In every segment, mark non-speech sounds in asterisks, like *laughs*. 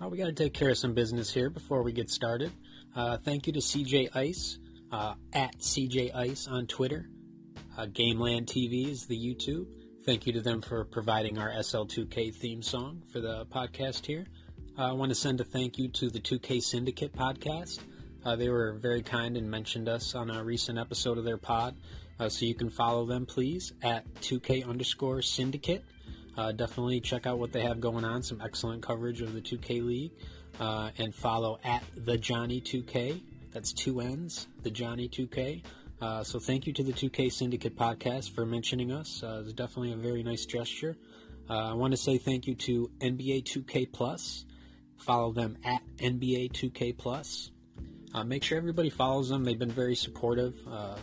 Uh, we got to take care of some business here before we get started. Uh, thank you to CJ Ice uh, at CJ Ice on Twitter. Uh, Gameland TV is the YouTube. Thank you to them for providing our SL2K theme song for the podcast here. Uh, I want to send a thank you to the 2K Syndicate podcast. Uh, they were very kind and mentioned us on a recent episode of their pod. So you can follow them, please, at 2K underscore syndicate. Uh, definitely check out what they have going on. Some excellent coverage of the 2K League. Uh, and follow at the Johnny 2K. That's two N's, the Johnny 2K. Uh, so thank you to the 2K Syndicate podcast for mentioning us. Uh, it's definitely a very nice gesture. I want to say thank you to NBA 2K Plus. Follow them at NBA 2K Plus. Uh, make sure everybody follows them. They've been very supportive. Uh,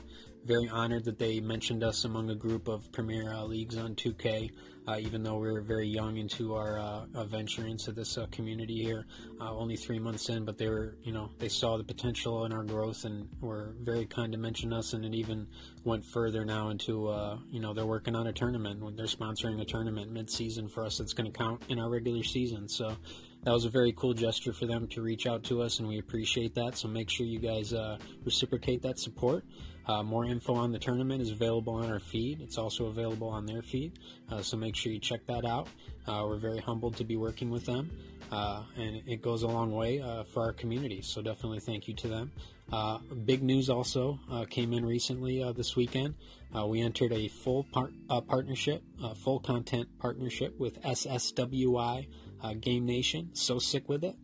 very honored that they mentioned us among a group of premier uh, leagues on 2K. Uh, even though we are very young into our uh, venture into this uh, community here, only three months in, but they were, you know, they saw the potential in our growth and were very kind to mention us. And it even went further now into, you know, they're working on a tournament. They're sponsoring a tournament mid-season for us that's going to count in our regular season. So that was a very cool gesture for them to reach out to us, and we appreciate that. So make sure you guys uh, reciprocate that support. Uh, more info on the tournament is available on our feed. It's also available on their feed, uh, so make sure you check that out. Uh, we're very humbled to be working with them, uh, and it goes a long way uh, for our community. So definitely thank you to them. big news also came in recently this weekend. we entered a full par- partnership, full content partnership with SSWI uh, Game Nation. So sick with it.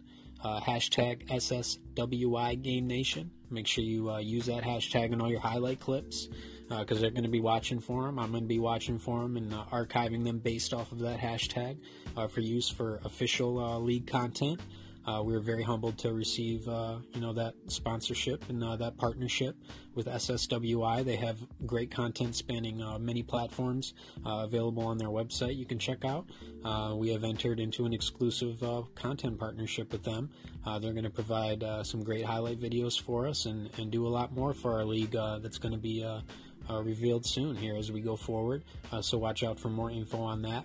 Uh, hashtag SSWI Game Nation. Make sure you uh, use that hashtag in all your highlight clips because uh, they're going to be watching for them. I'm going to be watching for them and uh, archiving them based off of that hashtag uh, for use for official league content. Uh, we are very humbled to receive, uh, you know, that sponsorship and uh, that partnership with SSWI. They have great content spanning uh, many platforms uh, available on their website. You can check out. Uh, we have entered into an exclusive content partnership with them. they're going to provide some great highlight videos for us and, and do a lot more for our league. that's going to be revealed soon here as we go forward. so watch out for more info on that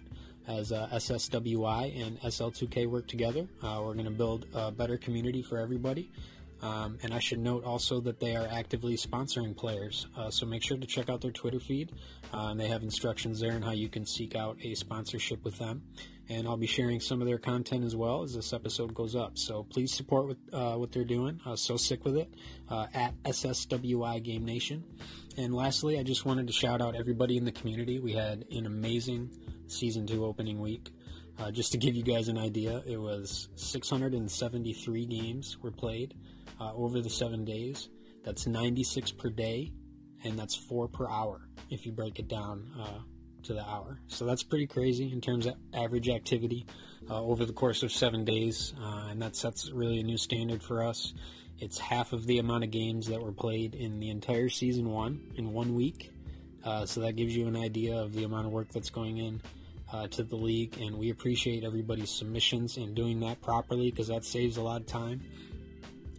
as uh, SSWI and SL2K work together. Uh, we're going to build a better community for everybody. Um, and I should note also that they are actively sponsoring players. Uh, so make sure to check out their Twitter feed. Uh, and they have instructions there on how you can seek out a sponsorship with them. And I'll be sharing some of their content as well as this episode goes up. So please support with, uh, what they're doing. so sick with it uh, at SSWI Game Nation. And lastly, I just wanted to shout out everybody in the community. We had an amazing season two opening week. Uh, just to give you guys an idea, it was 673 games were played uh, over the seven days. That's 96 per day, and that's four per hour if you break it down uh, to the hour. So that's pretty crazy in terms of average activity uh, over the course of seven days, uh, and that sets really a new standard for us. It's half of the amount of games that were played in the entire season one in one week. Uh, so that gives you an idea of the amount of work that's going in uh, to the league, and we appreciate everybody's submissions and doing that properly because that saves a lot of time.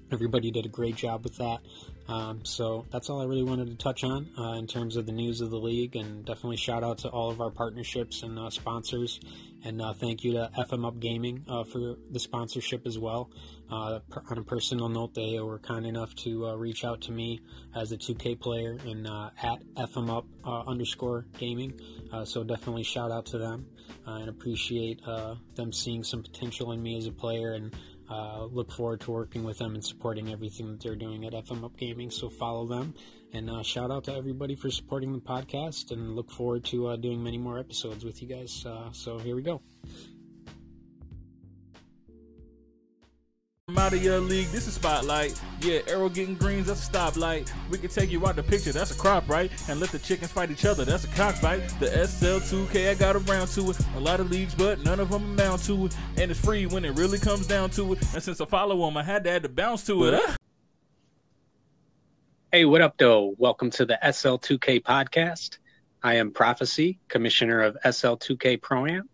Everybody did a great job with that. Um, so that's all I really wanted to touch on uh, in terms of the news of the league, and definitely shout out to all of our partnerships and uh, sponsors, and uh, thank you to FM Up Gaming uh, for the sponsorship as well. Uh, on a personal note, they were kind enough to uh, reach out to me as a 2K player and at FM Up underscore Gaming. so definitely shout out to them and appreciate them seeing some potential in me as a player and uh, look forward to working with them and supporting everything that they're doing at FM Up Gaming. So follow them and uh, shout out to everybody for supporting the podcast and look forward to uh, doing many more episodes with you guys. Uh, so here we go. I'm out of your league. This is Spotlight. Yeah, arrow getting greens, that's a stoplight. We can take you out the picture, that's a crop, right? And let the chickens fight each other, that's a cockfight. The SL2K, I got around to it. A lot of leagues, but none of them amount to it. And it's free when it really comes down to it. And since I follow them, I had to add the bounce to it. Huh? Hey, what up, though? Welcome to the SL2K podcast. I am Prophecy, Commissioner of SL2K Pro Am.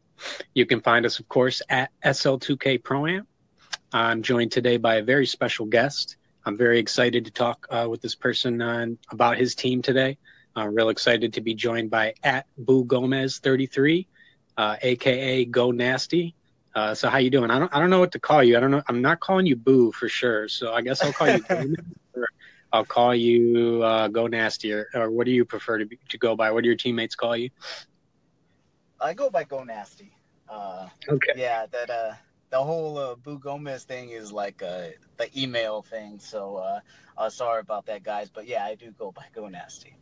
You can find us, of course, at SL2K Pro Am I'm joined today by a very special guest. I'm very excited to talk uh, with this person uh, about his team today. I'm real excited to be joined by at Boo Gomez 33, uh, aka Go Nasty. Uh, so how you doing? I don't I don't know what to call you. I don't know. I'm not calling you Boo for sure. So I guess I'll call you. *laughs* I'll call you uh, Go Nasty, or, or what do you prefer to be, to go by? What do your teammates call you? I go by Go Nasty. Uh, okay. Yeah, that uh, the whole uh, Boo Gomez thing is like uh, the email thing. So uh, uh, sorry about that, guys. But yeah, I do go by Go Nasty.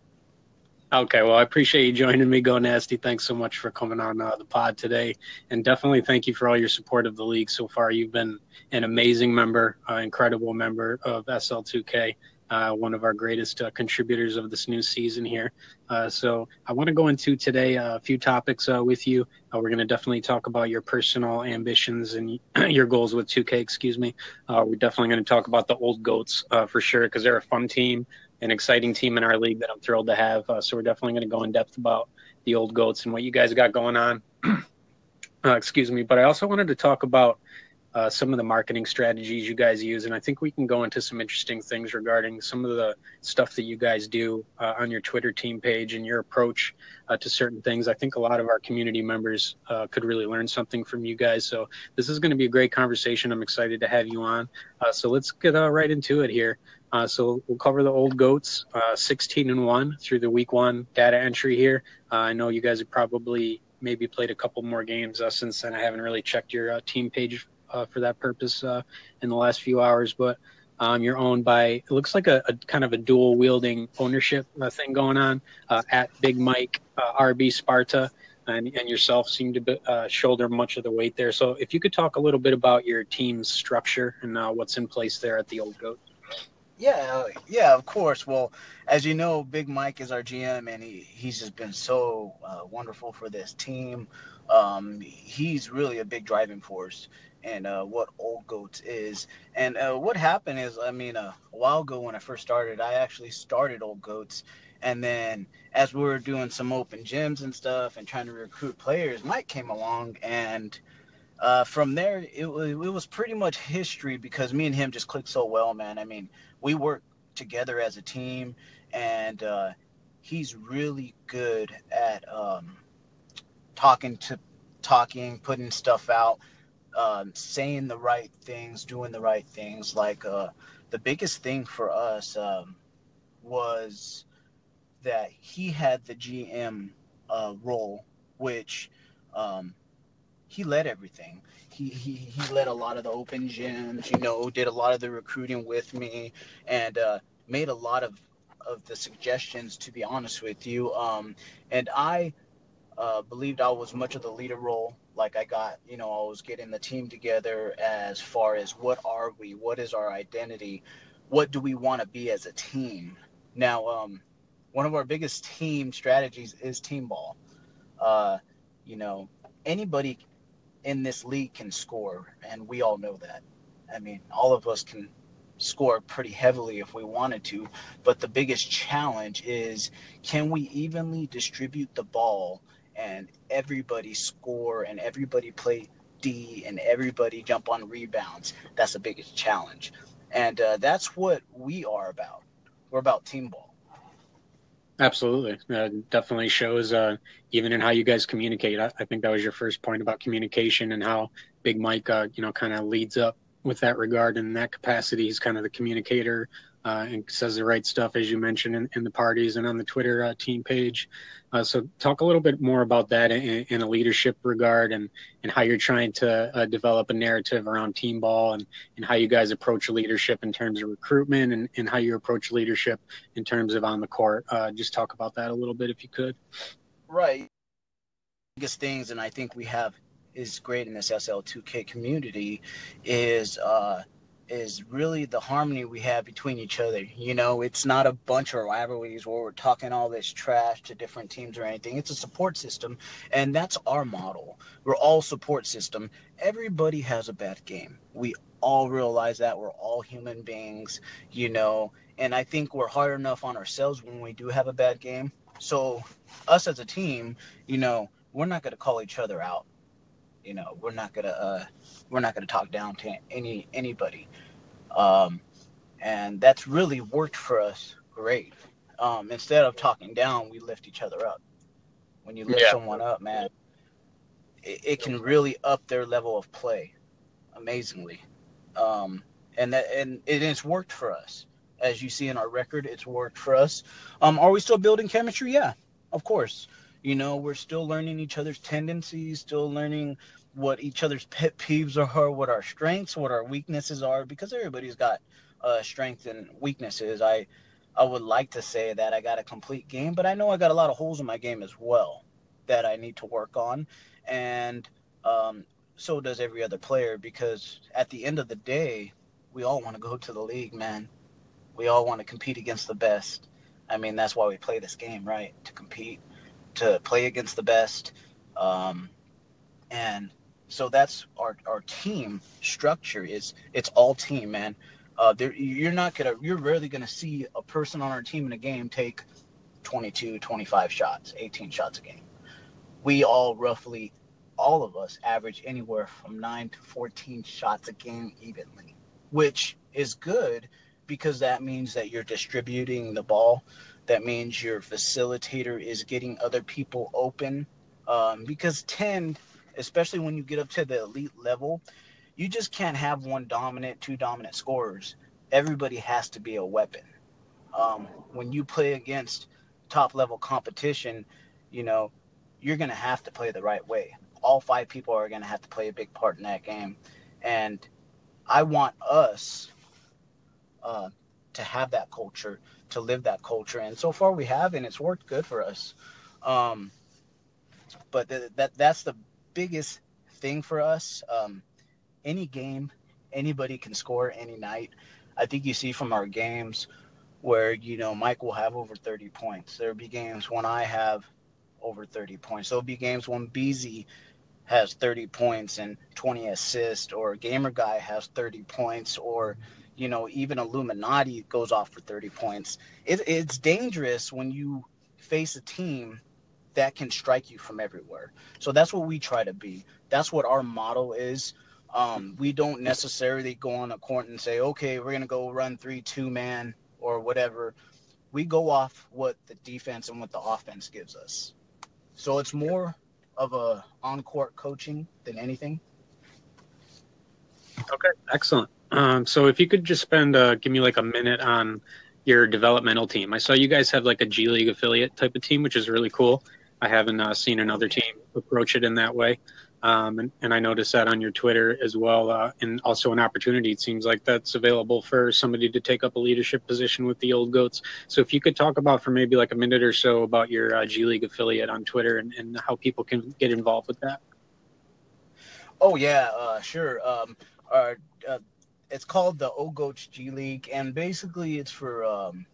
Okay, well, I appreciate you joining me, Go Nasty. Thanks so much for coming on uh, the pod today, and definitely thank you for all your support of the league so far. You've been an amazing member, uh, incredible member of SL2K uh, one of our greatest uh, contributors of this new season here. Uh, so I want to go into today a few topics uh, with you. Uh, we're going to definitely talk about your personal ambitions and *clears throat* your goals with 2K. Excuse me. Uh, we're definitely going to talk about the old goats for sure because they're a fun team, an exciting team in our league that I'm thrilled to have. so we're definitely going to go in depth about the old goats and what you guys got going on. *clears throat* excuse me. But I also wanted to talk about uh, some of the marketing strategies you guys use, and I think we can go into some interesting things regarding some of the stuff that you guys do uh, on your Twitter team page and your approach uh, to certain things. I think a lot of our community members uh, could really learn something from you guys. So this is going to be a great conversation. I'm excited to have you on. Uh, so let's get uh, right into it here. so we'll cover the old goats, 16 and one through the week one data entry here. I know you guys have probably maybe played a couple more games since then. I haven't really checked your team page for that purpose uh, in the last few hours. But um, you're owned by it looks like a, a kind of a dual wielding ownership uh, thing going on uh, at Big Mike uh, RB Sparta. And, and yourself seem to be, uh, shoulder much of the weight there. So, if you could talk a little bit about your team's structure and what's in place there at the Old Goat. Yeah, yeah, of course. Well, as you know, Big Mike is our GM, and he, he's just been so uh, wonderful for this team. Um, he's really a big driving force and uh, what Old Goats is. And uh, what happened is, I mean, uh, a while ago when I first started, I actually started Old Goats. And then as we were doing some open gyms and stuff and trying to recruit players, Mike came along. And uh, from there, it, it was pretty much history because me and him just clicked so well, man. I mean, we worked together as a team, and uh, he's really good at um, talking to talking, putting stuff out um, saying the right things, doing the right things. Like uh, the biggest thing for us um, was that he had the GM uh, role, which um, he led everything. He, he he led a lot of the open gyms, you know, did a lot of the recruiting with me, and uh, made a lot of of the suggestions. To be honest with you, um, and I uh, believed I was much of the leader role like I got, you know, I was getting the team together as far as what are we, what is our identity, what do we want to be as a team. Now, um, one of our biggest team strategies is team ball. Uh, you know, anybody in this league can score, and we all know that. I mean, all of us can score pretty heavily if we wanted to, but the biggest challenge is can we evenly distribute the ball and everybody score and everybody play D and everybody jump on rebounds. That's the biggest challenge. And uh, that's what we are about. We're about team ball. Absolutely. Uh, definitely shows, uh, even in how you guys communicate. I, I, think that was your first point about communication and how Big Mike, uh, you know, kind of leads up with that regard. And in that capacity, he's kind of the communicator uh, and says the right stuff, as you mentioned in, in the parties and on the Twitter uh, team page. Uh, so, talk a little bit more about that in, in, a leadership regard and, and how you're trying to uh, develop a narrative around team ball and, and how you guys approach leadership in terms of recruitment and, and how you approach leadership in terms of on the court. Uh, just talk about that a little bit if you could. Right. Biggest things, and I think we have is great in this SL2K community is uh, is really the harmony we have between each other. You know, it's not a bunch of rivalries where we're talking all this trash to different teams or anything. It's a support system, and that's our model. We're all support system. Everybody has a bad game. We all realize that we're all human beings, you know, and I think we're hard enough on ourselves when we do have a bad game. So, us as a team, you know, we're not going to call each other out. You know, we're not gonna uh, we're not gonna talk down to any anybody, um, and that's really worked for us great. Um, instead of talking down, we lift each other up. When you lift yeah. someone up, man, it, it can really up their level of play amazingly. Um, and that and it, it's worked for us. As you see in our record, it's worked for us. Um, are we still building chemistry? Yeah, of course. You know, we're still learning each other's tendencies, still learning what each other's pet peeves are, what our strengths, what our weaknesses are, because everybody's got uh, strengths and weaknesses. I I would like to say that I got a complete game, but I know I got a lot of holes in my game as well that I need to work on, and um, so does every other player. Because at the end of the day, we all want to go to the league, man. We all want to compete against the best. I mean, that's why we play this game, right? To compete, to play against the best, um, and so that's our our team structure. Is it's all team, man. Uh, there, you're not gonna, you're rarely gonna see a person on our team in a game take 22, 25 shots, 18 shots a game. We all roughly, all of us, average anywhere from nine to 14 shots a game evenly, which is good because that means that you're distributing the ball. That means your facilitator is getting other people open. Um, because 10, especially when you get up to the elite level, you just can't have one dominant, two dominant scorers. Everybody has to be a weapon. Um, when you play against top level competition, you know, you're going to have to play the right way. All five people are going to have to play a big part in that game. And I want us uh, to have that culture, to live that culture. And so far we have, and it's worked good for us. Um, but th- that that's the biggest thing for us. Um, any game, anybody can score any night. I think you see from our games where, you know, Mike will have over 30 points. There'll be games when I have over 30 points. There'll be games when Beezy has 30 points and 20 assists, or Gamer Guy has 30 points, or, you know, even Illuminati goes off for 30 points. It, it's dangerous when you face a team that can strike you from everywhere. So that's what we try to be. That's what our model is. Um, we don't necessarily go on a court and say, okay, we're going to go run three, two man or whatever. We go off what the defense and what the offense gives us. So it's more of a on court coaching than anything. Okay, excellent. Um, so if you could just spend, uh, give me like a minute on your developmental team. I saw you guys have like a G League affiliate type of team, which is really cool. I haven't uh, seen another team approach it in that way. Um, and, and, I noticed that on your Twitter as well, uh, and also an opportunity. It seems like that's available for somebody to take up a leadership position with the old goats. So if you could talk about for maybe like a minute or so about your uh, G League affiliate on Twitter and, and, how people can get involved with that. Oh yeah, uh, sure. Um, our, uh, it's called the Goats G League, and basically it's for um,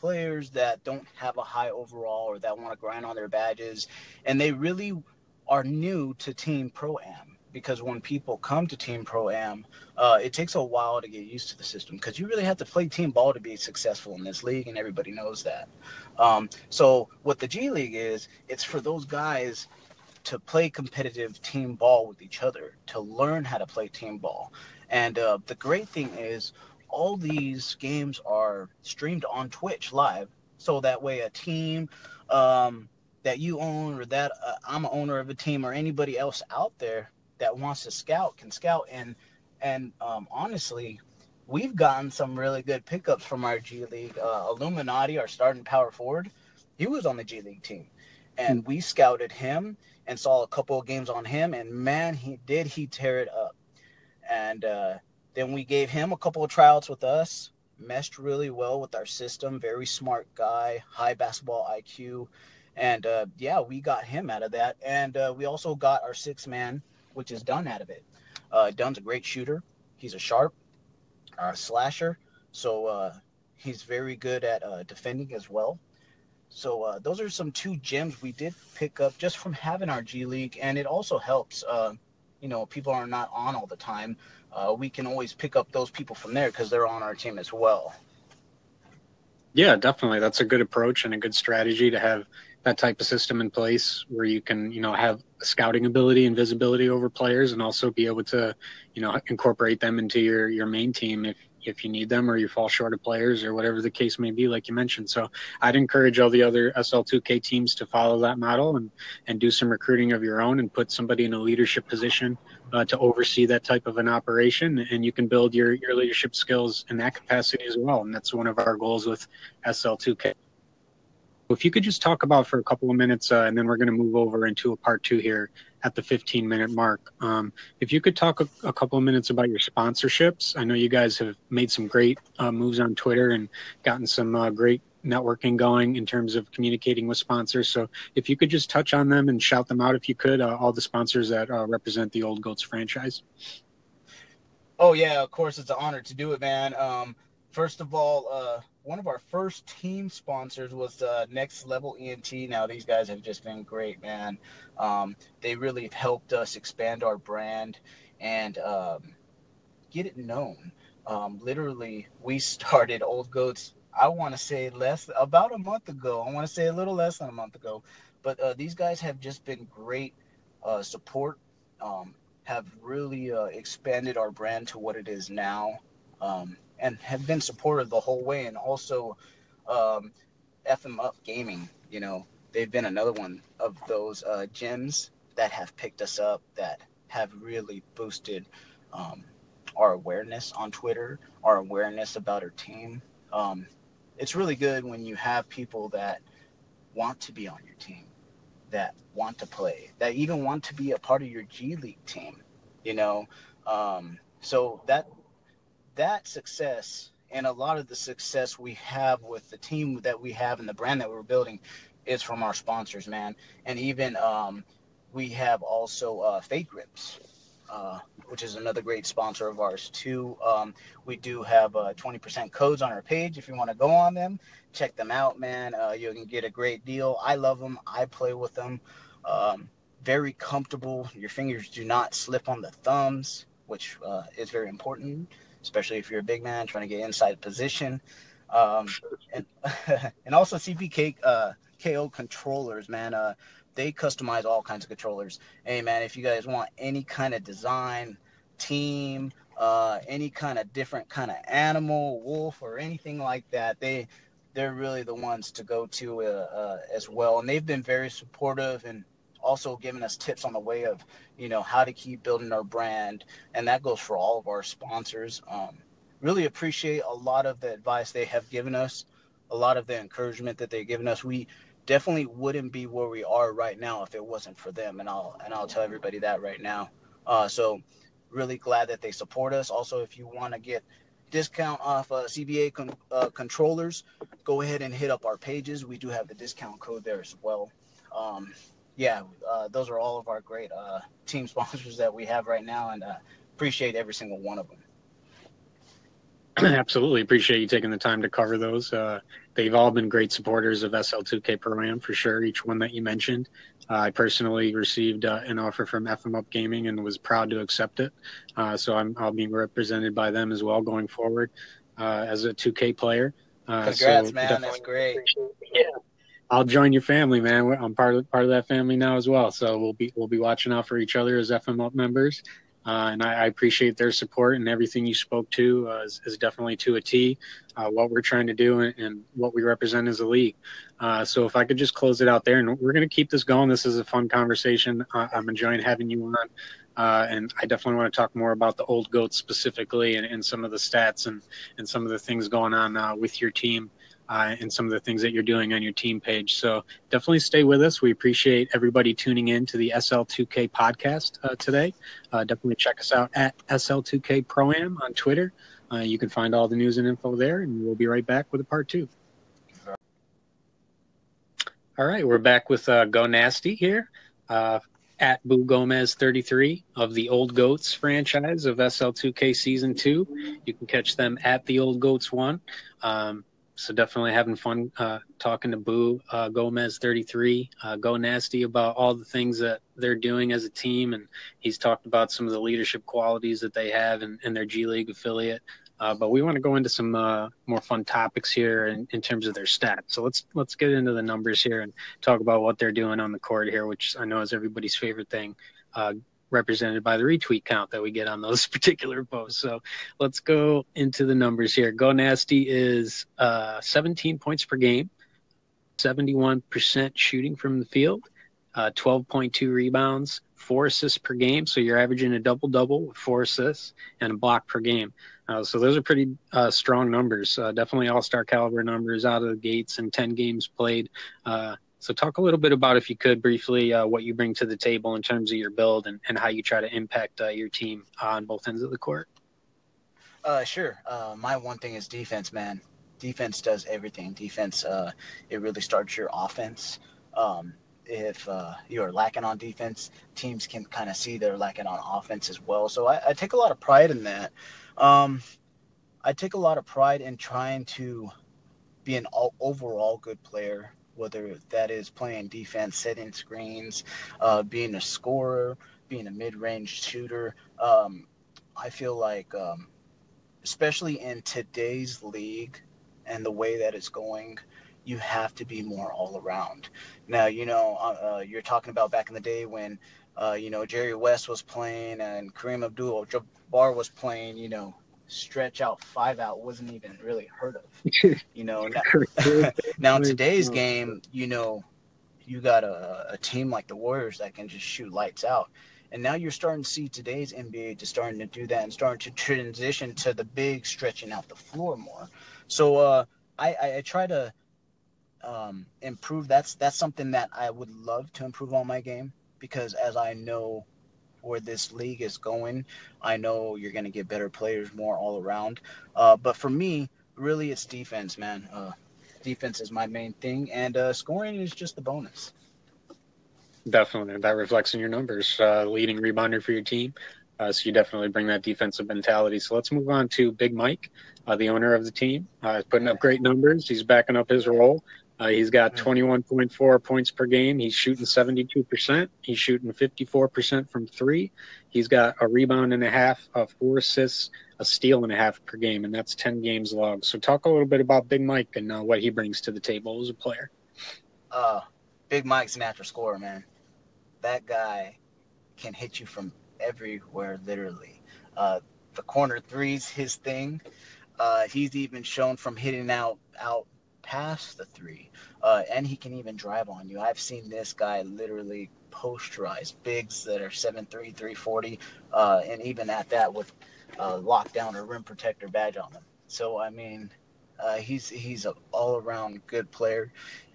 players that don't have a high overall or that want to grind on their badges, and they really are new to Team Pro Am because when people come to Team Pro Am, uh, it takes a while to get used to the system because you really have to play team ball to be successful in this league, and everybody knows that. Um, so, what the G League is, it's for those guys to play competitive team ball with each other, to learn how to play team ball. And uh, the great thing is, all these games are streamed on Twitch live, so that way a team. Um, that you own or that uh, I'm an owner of a team or anybody else out there that wants to scout can scout. And and um, honestly we've gotten some really good pickups from our G League. Uh, Illuminati our starting power forward he was on the G League team. And we scouted him and saw a couple of games on him. And man he did he tear it up and uh, then we gave him a couple of tryouts with us meshed really well with our system very smart guy high basketball IQ and uh, yeah, we got him out of that. And uh, we also got our six man, which is Dunn out of it. Uh, Dunn's a great shooter. He's a sharp uh, slasher. So uh, he's very good at uh, defending as well. So those are some two gems we did pick up just from having our G League. And it also helps, you know, people are not on all the time. Uh, we can always pick up those people from there because they're on our team as well. Yeah, definitely. That's a good approach and a good strategy to have that type of system in place where you can you know have scouting ability and visibility over players and also be able to you know incorporate them into your your main team if if you need them or you fall short of players or whatever the case may be, like you mentioned. So I'd encourage all the other SL2K teams to follow that model and, and do some recruiting of your own and put somebody in a leadership position uh, to oversee that type of an operation. And you can build your, your leadership skills in that capacity as well. And that's one of our goals with SL2K. If you could just talk about for a couple of minutes, uh, and then we're going to move over into a part two here at the 15 minute mark. Um, if you could talk a, a, couple of minutes about your sponsorships, I know you guys have made some great uh, moves on Twitter and gotten some uh, great networking going in terms of communicating with sponsors. So if you could just touch on them and shout them out, if you could, uh, all the sponsors that uh, represent the Old Goats franchise. Oh yeah, of course, it's an honor to do it, man. Um, first of all, uh, one of our first team sponsors was uh, Next Level ENT. Now these guys have just been great, man. Um, they really have helped us expand our brand and um, get it known. Um, literally, we *laughs* started Old Goats. I want to say less about a month ago. I want to say a little less than a month ago, but uh, these guys have just been great uh, support. Um, have really uh, expanded our brand to what it is now. And have been supportive the whole way. And also, um, FM Up Gaming, you know, they've been another one of those uh, that have picked us up that have really boosted um, our awareness on Twitter, our awareness about our team. Um, it's really good when you have people that want to be on your team, that want to play, that even want to be a part of your G League team. You know, um, so that that success and a lot of the success we have with the team that we have and the brand that we're building is from our sponsors, man. And even um, we have also uh, Fade Grips, uh, which is another great sponsor of ours too. Um, we do have uh, 20% codes on our page if you want to go on them. Check them out, man. Uh, you can get a great deal. I love them. I play with them. Um, very comfortable. Your fingers do not slip on the thumbs, which uh, is very important especially if you're a big man trying to get inside position. Um, and *laughs* and also CPK uh, KO controllers, man. Uh, they customize all kinds of controllers. Hey, man, if you guys want any kind of design, team, uh, any kind of different kind of animal, wolf, or anything like that, they they're really the ones to go to uh, uh, as well. And they've been very supportive and also giving us tips on the way of you know how to keep building our brand. And that goes for all of our sponsors. Um, really appreciate a lot of the advice they have given us a lot of the encouragement that they've given us. We definitely wouldn't be where we are right now if it wasn't for them. And i'll and i'll tell everybody that right now. Uh, so really glad that they support us. Also if you want to get discount off uh, cba con- uh, controllers go ahead and hit up our pages. We do have the discount code there as well. Um, yeah, uh, those are all of our great uh, team *laughs* sponsors that we have right now, and uh, appreciate every single one of them. *clears throat* Absolutely appreciate you taking the time to cover those. Uh, they've all been great supporters of SL2K Pro-Am for sure. Each one that you mentioned, uh, I personally received uh, an offer from FM Up Gaming and was proud to accept it. so I'm I'll be represented by them as well going forward as a 2K player. Congrats, so man! That's great. Yeah, I'll join your family, man. I'm part of part of that family now as well. So we'll be we'll be watching out for each other as FM Up members. Uh, and I, I, appreciate their support and everything you spoke to uh, is, is, definitely to a T uh, what we're trying to do and, and, what we represent as a league. Uh, so if I could just close it out there, and we're going to keep this going. This is a fun conversation. I'm enjoying having you on. Uh, and I definitely want to talk more about the old goats specifically and, and some of the stats and, and some of the things going on uh, with your team uh, and some of the things that you're doing on your team page. So definitely stay with us. We appreciate everybody tuning in to the SL2K podcast uh, today. Uh, definitely check us out at SL2K Pro-Am on Twitter. Uh, you can find all the news and info there, and we'll be right back with a part two. All right, we're back with uh, Go Nasty here uh, at Boo Gomez 33 of the Old Goats franchise of SL2K Season 2. You can catch them at the Old Goats 1. Um, so definitely having fun uh, talking to Boo uh, Gomez 33, uh, Go Nasty about all the things that they're doing as a team, and he's talked about some of the leadership qualities that they have in, in their G League affiliate. Uh, but we want to go into some uh, more fun topics here in, in, terms of their stats. So let's let's get into the numbers here and talk about what they're doing on the court here, which I know is everybody's favorite thing. Uh, represented by the retweet count that we get on those *laughs* particular posts. So let's go into the numbers here. Go Nasty is uh, 17 points per game, 71% shooting from the field, uh, 12.2 rebounds, four assists per game. So you're averaging a double double with four assists and a block per game. Uh, so those are pretty uh, strong numbers. Uh, definitely all star caliber numbers out of the gates and 10 games played. Uh, so talk a little bit about, if you could, briefly, uh, what you bring to the table in terms of your build and, and how you try to impact uh, your team on both ends of the court. sure. my one thing is defense, man. Defense does everything. Defense, it really starts your offense. Um, if uh, you're lacking on defense, teams can kind of see they're lacking on offense as well. So I, I take a lot of pride in that. Um, I take a lot of pride in trying to be an all, overall good player, whether that is playing defense, setting screens, uh, being a scorer, being a mid-range shooter. Um, I feel like, um, especially in today's league and the way that it's going, you have to be more all around. Now, you know, uh, uh, you're talking about back in the day when, uh, you know, Jerry West was playing and Kareem Abdul-Jabbar was playing, you know, stretch out five out wasn't even really heard of. *laughs* You know, now, *laughs* now in today's game, you know, you got a, a team like the Warriors that can just shoot lights out. And now you're starting to see today's NBA just starting to do that and starting to transition to the big stretching out the floor more. So uh, I, I, I try to um, improve. That's that's something that I would love to improve on my game because as I know where this league is going, I know you're going to get better players more all around. Uh, but for me, really, it's defense, man. Uh, defense is my main thing, and uh, scoring is just the bonus. Definitely, that reflects in your numbers. Uh, leading rebounder for your team, uh, so you definitely bring that defensive mentality. So let's move on to Big Mike, uh, the owner of the team, He's putting up great numbers. He's backing up his role. Uh, he's got 21.4 points per game. He's shooting 72%. He's shooting 54% from three. He's got a rebound and a half, uh, four assists, a steal and a half per game, and that's 10 games logged. So talk a little bit about Big Mike and uh, what he brings to the table as a player. Uh, Big Mike's a natural scorer, man. That guy can hit you from everywhere, literally. Uh, the corner three's his thing. Uh, he's even shown from hitting out out past the three, uh, and he can even drive on you. I've seen this guy literally posterize bigs that are 7'3", 340, uh, and even at that with uh, lockdown or rim protector badge on them. So I mean, uh, he's he's an all around good player.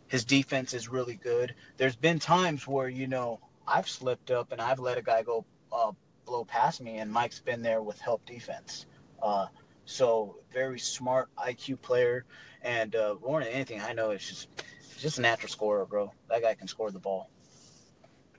His defense is really good. There's been times where you know I've slipped up and I've let a guy go uh, blow past me, and Mike's been there with help defense. Uh, so very smart IQ player. And uh, more than anything, I know it's just it's just a natural scorer, bro. That guy can score the ball.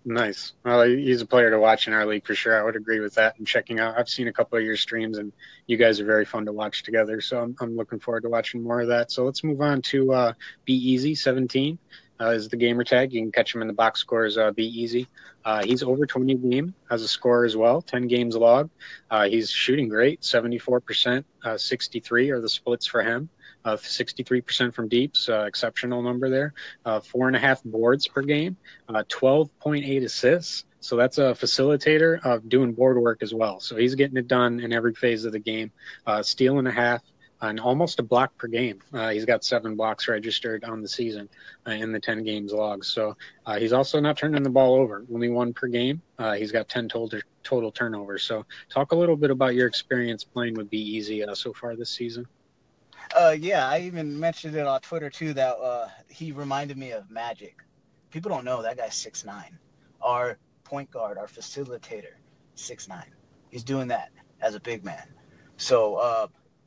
Nice. Well, he's a player to watch in our league for sure. I would agree with that. And checking out, I've seen a couple of your streams, and you guys are very fun to watch together. So I'm, I'm looking forward to watching more of that. So let's move on to uh, Be Easy 17 uh, is the gamer tag. You can catch him in the box scores. Uh, Be Easy. Uh, he's over 20 game as a scorer as well. 10 games logged. Uh, he's shooting great. 74%, uh, 63 are the splits for him uh, 63% from deeps, uh, exceptional number there. Uh, four and a half boards per game, uh, 12.8 assists. So that's a facilitator of doing board work as well. So he's getting it done in every phase of the game. Uh, steal and a half, and almost a block per game. Uh, he's got seven blocks registered on the season uh, in the 10 games logs. So uh, he's also not turning the ball over, only one per game. Uh, he's got 10 total, total turnovers. So talk a little bit about your experience playing with Be Easy uh, so far this season. Uh, yeah, I even mentioned it on Twitter too that uh, he reminded me of Magic. People don't know that guy's six nine. Our point guard, our facilitator, six nine. He's doing that as a big man. So uh,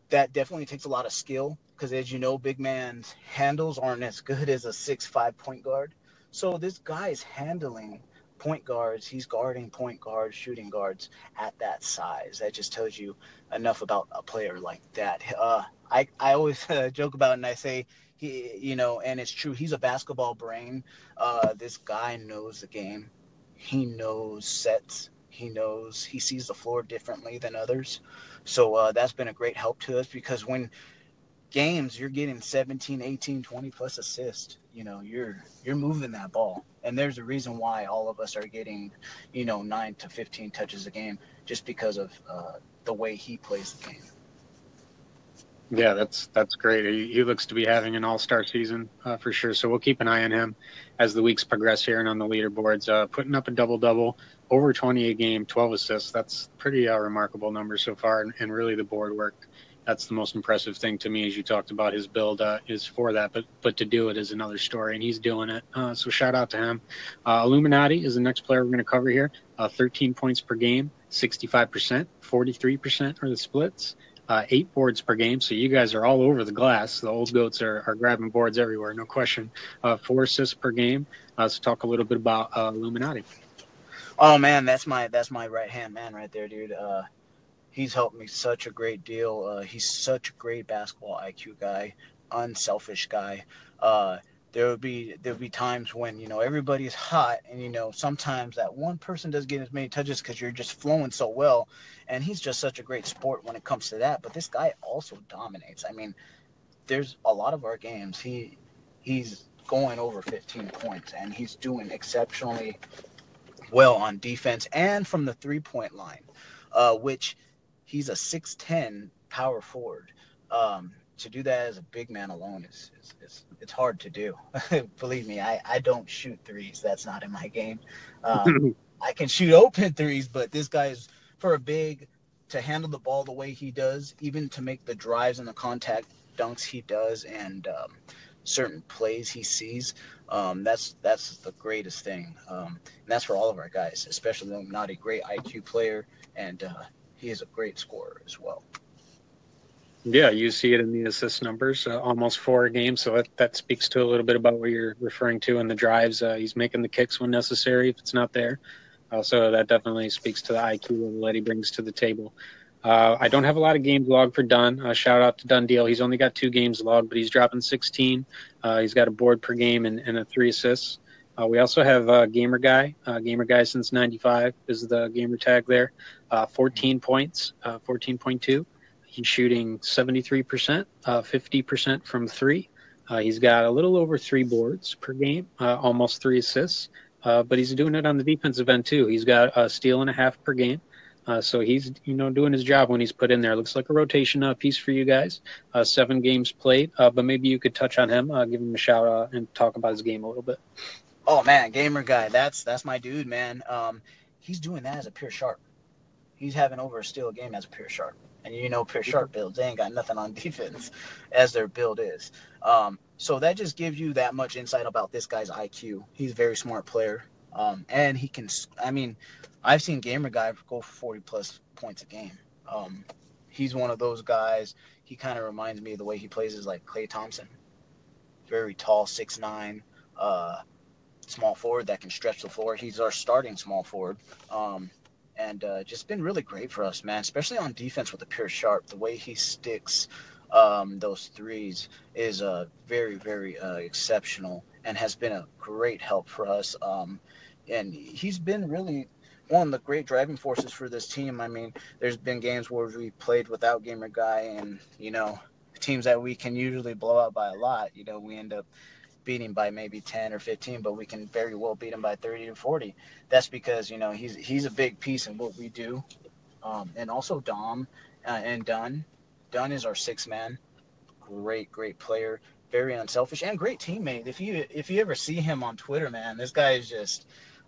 that definitely takes a lot of skill because, as you know, big man's handles aren't as good as a six five point guard. So this guy is handling point guards. He's guarding point guards, shooting guards at that size. That just tells you enough about a player like that. Uh, I, I always *laughs* uh, joke about and I say he, you know, and it's true. He's a basketball brain. Uh, this guy knows the game. He knows sets. He knows he sees the floor differently than others. So uh, that's been a great help to us because when games you're getting 17 18 20 plus assists. You know you're you're moving that ball. And there's a reason why all of us are getting you know 9 to 15 touches a game just because of uh, the way he plays the game. Yeah that's that's great. He, he looks to be having an all-star season uh, for sure. So we'll keep an eye on him as the weeks progress here and on the leaderboards. Uh, putting up a double double over 20 a game 12 assists. That's pretty uh, remarkable number so far and, and really the board work that's the most impressive thing to me as you talked about his build uh, is for that but but to do it is another story and he's doing it. Uh, so shout out to him. Uh, illuminati is the next player we're going to cover here. Uh, 13 points per game 65% 43% are the splits uh, eight boards per game. So you guys are all over the glass. The old goats are, are grabbing boards everywhere no question. Uh, four assists per game. Let's talk a little bit about illuminati. Oh man that's my that's my right hand man right there dude he's helped me such a great deal. Uh, he's such a great basketball IQ guy, unselfish guy. Uh, there would be there would be times when you know everybody's hot, and you know sometimes that one person doesn't get as many touches because you're just flowing so well, and he's just such a great sport when it comes to that. But this guy also dominates. I mean, there's a lot of our games he he's going over 15 points, and he's doing exceptionally well on defense and from the three point line, uh, which he's a 6'10 power forward. Um, to do that as a big man alone is, is, is it's hard to do. *laughs* Believe me, I, I don't shoot threes. That's not in my game. Um, *laughs* I can shoot open threes, but this guy is for a big to handle the ball the way he does, even to make the drives and the contact dunks he does, and um, certain plays he sees. Um, that's that's the greatest thing, um, and that's for all of our guys, especially I'm not a great IQ player and uh, he is a great scorer as well. Yeah, you see it in the assist numbers, uh, almost four a game. So that, that speaks to a little bit about what you're referring to in the drives. Uh, he's making the kicks when necessary if it's not there. Uh, so that definitely speaks to the IQ level that he brings to the table. Uh, I don't have a lot of games logged for Dunn. Uh, shout out to Dunn Deal. He's only got two games logged, but he's dropping 16. Uh, he's got a board per game and, and a three assists. We also have Gamer Guy. Gamer Guy since '95 is the gamer tag there. Uh, 14 points, 14.2. Uh, he's shooting 73%, 50% uh, from three. he's got a little over three boards per game, almost three assists. but he's doing it on the defensive end too. He's got a steal and a half per game. Uh, so he's you know doing his job when he's put in there. Looks like a rotation uh, piece for you guys. Uh, seven games played, but maybe you could touch on him, give him a shout out, and talk about his game a little bit. Oh man, gamer guy, that's that's my dude, man. Um, he's doing that as a pure sharp. He's having over a steal a game as a pure sharp, and you know pure sharp builds they ain't got nothing on *laughs* defense, as their build is. Um, so that just gives you that much insight about this guy's IQ. He's a very smart player, um, and he can. I mean, I've seen gamer guy go for forty plus points a game. Um, he's one of those guys. He kind of reminds me of the way he plays is like Klay Thompson. Very tall, six nine. Uh, small forward that can stretch the floor. He's our starting small forward. Um, and uh, just been really great for us, man, especially on defense with the pure sharp. The way he sticks um, those threes is uh, very, very uh, exceptional and has been a great help for us. Um, and he's been really one of the great driving forces for this team. I mean, there's been games where we played without Gamer Guy, and you know, teams that we can usually blow out by a lot. You know, we end up beat him by maybe 10 or 15, but we can very well beat him by 30 to 40. That's because, you know, he's he's a big piece in what we do. Um, and also Dom uh, and Dunn. Dunn is our six man. Great, great player. Very unselfish and great teammate. If you if you ever see him on Twitter, man, this guy is just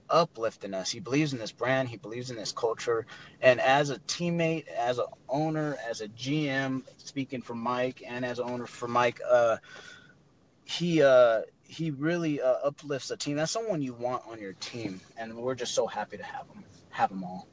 uplifting us. He believes in this brand. He believes in this culture. And as a teammate, as an owner, as a GM, speaking for Mike, and as owner for Mike, uh, he uh, he really uh, uplifts the team. That's someone you want on your team, and we're just so happy to have him have them all.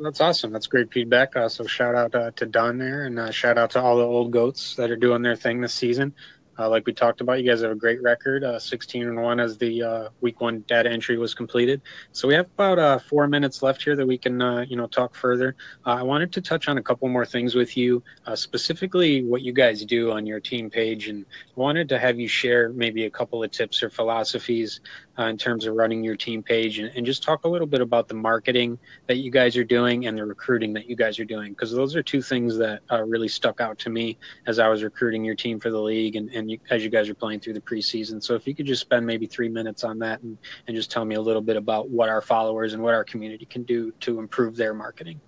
That's awesome. That's great feedback. Uh, so shout out uh, to Don there, and uh, shout out to all the old goats that are doing their thing this season. Uh, like we talked about, you guys have a great record, uh, 16 and one as the uh, week one data entry was completed. So we have about uh, four minutes left here that we can, uh, you know, talk further. Uh, I wanted to touch on a couple more things with you, specifically what you guys do on your team page, and wanted to have you share maybe a couple of tips or philosophies in terms of running your team page and, and, just talk a little bit about the marketing that you guys are doing and the recruiting that you guys are doing because those are two things that really stuck out to me as I was recruiting your team for the league and, and you, as you guys are playing through the preseason. So if you could just spend maybe three minutes on that and, and just tell me a little bit about what our followers and what our community can do to improve their marketing.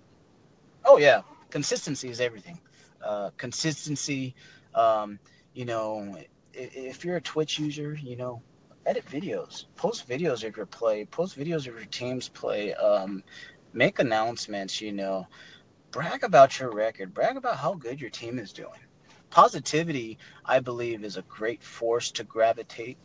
Oh yeah, consistency is everything. Uh, consistency, um, you know, if you're a Twitch user, you know, edit videos, post videos of your play, post videos of your team's play, um, make announcements, you know, brag about your record, brag about how good your team is doing. Positivity, I believe, is a great force to gravitate.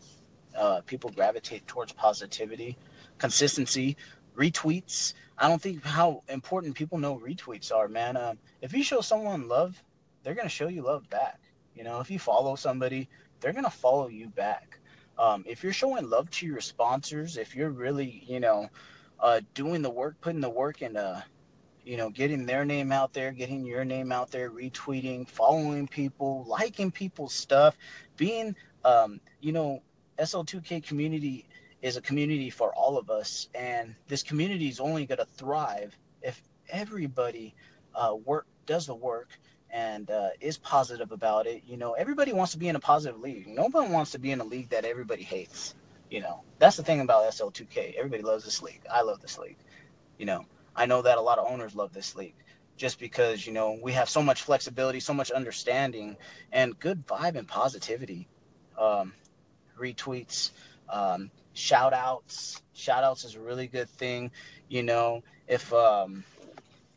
Uh, people gravitate towards positivity, consistency, retweets. I don't think how important people know retweets are, man. Uh, if you show someone love, they're gonna show you love back. You know, if you follow somebody, they're gonna follow you back. Um, if you're showing love to your sponsors, if you're really, you know, uh, doing the work, putting the work in, uh, you know, getting their name out there, getting your name out there, retweeting, following people, liking people's stuff, being, um, you know, SL2K community is a community for all of us, and this community is only going to thrive if everybody uh, work does the work and uh, is positive about it. You know, everybody wants to be in a positive league. No one wants to be in a league that everybody hates. You know, that's the thing about SL2K. Everybody loves this league. I love this league. You know, I know that a lot of owners love this league just because, you know, we have so much flexibility, so much understanding, and good vibe and positivity. Um, retweets, um, shout outs. Shout outs is a really good thing. You know, if, um,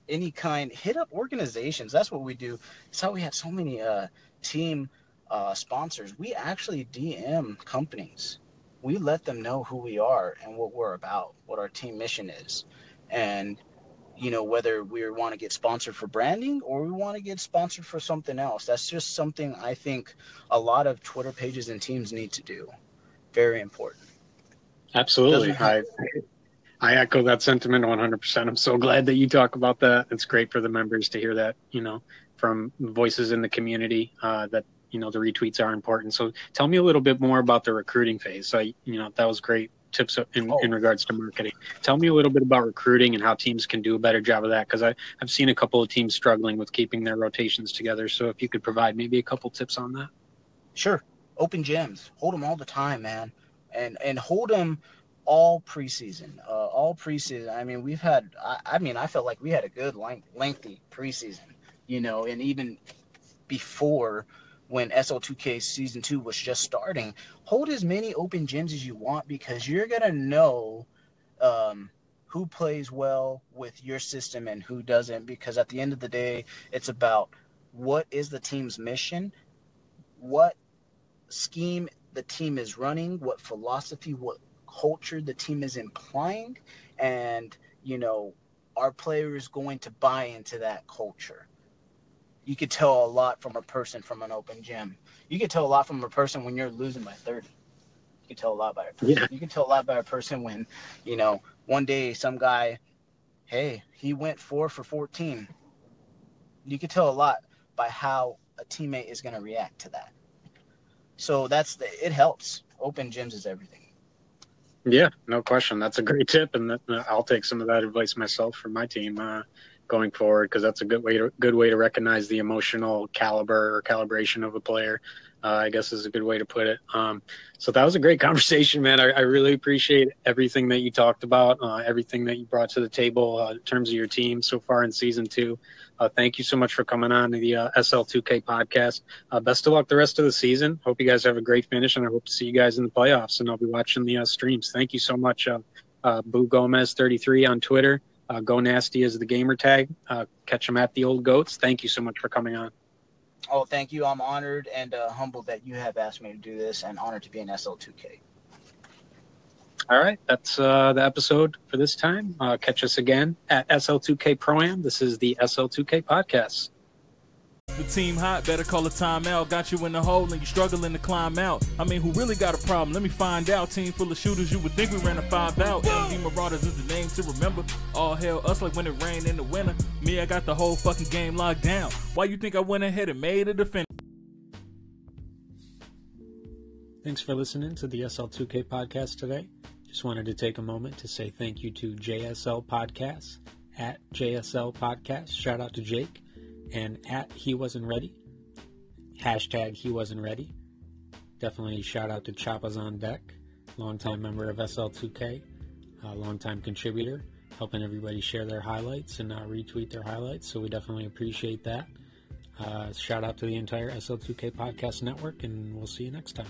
any kind, hit up organizations. That's what we do. That's how we have so many uh, team uh, sponsors. We actually DM companies. We let them know who we are and what we're about, what our team mission is, and you know whether we want to get sponsored for branding or we want to get sponsored for something else. That's just something I think a lot of Twitter pages and teams need to do. Very important. Absolutely. Have, I I echo that sentiment 100%. I'm so glad that you talk about that. It's great for the members to hear that, you know, from voices in the community uh, that, you know, the retweets are important. So tell me a little bit more about the recruiting phase. I, you know, that was great tips in, oh. in regards to marketing. Tell me a little bit about recruiting and how teams can do a better job of that because I've seen a couple of teams struggling with keeping their rotations together. So if you could provide maybe a couple tips on that. Sure. Open gyms. Hold them all the time, man. And, and hold them – all preseason, uh, all preseason. I mean, we've had. I, I, mean, I felt like we had a good length, lengthy preseason. You know, and even before when SL2K season two was just starting, hold as many open gyms as you want because you're gonna know um, who plays well with your system and who doesn't. Because at the end of the day, it's about what is the team's mission, what scheme the team is running, what philosophy, what culture the team is implying and you know our players going to buy into that culture you could tell a lot from a person from an open gym. You could tell a lot from a person when you're losing by 30 you could tell a lot by a person. Yeah. you can tell a lot by a person when you know one day some guy hey he went four for 14 you could tell a lot by how a teammate is going to react to that. So that's the it helps. Open gyms is everything. Yeah, no question. That's a great tip, and I'll take some of that advice myself for my team. Uh, going forward because that's a good way to good way to recognize the emotional caliber or calibration of a player. Uh, I guess is a good way to put it. Um, so that was a great *laughs* conversation, man. I, I really appreciate everything that you talked about, uh, everything that you brought to the table uh, in terms of your team so far in season two. Uh, thank you so much for coming on the uh, SL2K podcast. Uh, best of luck the rest of the season. Hope you guys have a great finish, and I hope to see you guys in the playoffs. And I'll be watching the streams. Thank you so much, Boo Gomez 33 on Twitter. Go Nasty is the gamer tag. catch them at the old goats. Thank you so much for coming on. Oh, thank you. I'm honored and humbled that you have asked me to do this, and honored to be in SL2K. All right, that's uh, the episode for this time. Uh, catch us again at SL2K Pro Am. This is the SL2K podcast. The team hot, better call a timeout. Got you in the hole and you struggling to climb out. I mean, who really got a problem? Let me find out. Team full of shooters, you would think we ran a five out. MD Marauders is the name to remember. All hell, us like when it rained in the winter. Me, I got the whole fucking game locked down. Why you think I went ahead and made a defense? Thanks for listening to the SL2K podcast today. Just wanted to take a moment to say thank you to JSL Podcasts at JSL Podcast. Shout out to Jake and at He Wasn't Ready. Hashtag He Wasn't Ready. Definitely shout out to Choppas on Deck, longtime member of SL2K, a longtime contributor, helping everybody share their highlights and uh, retweet their highlights. So we definitely appreciate that. Uh, shout out to the entire SL2K podcast network, and we'll see you next time.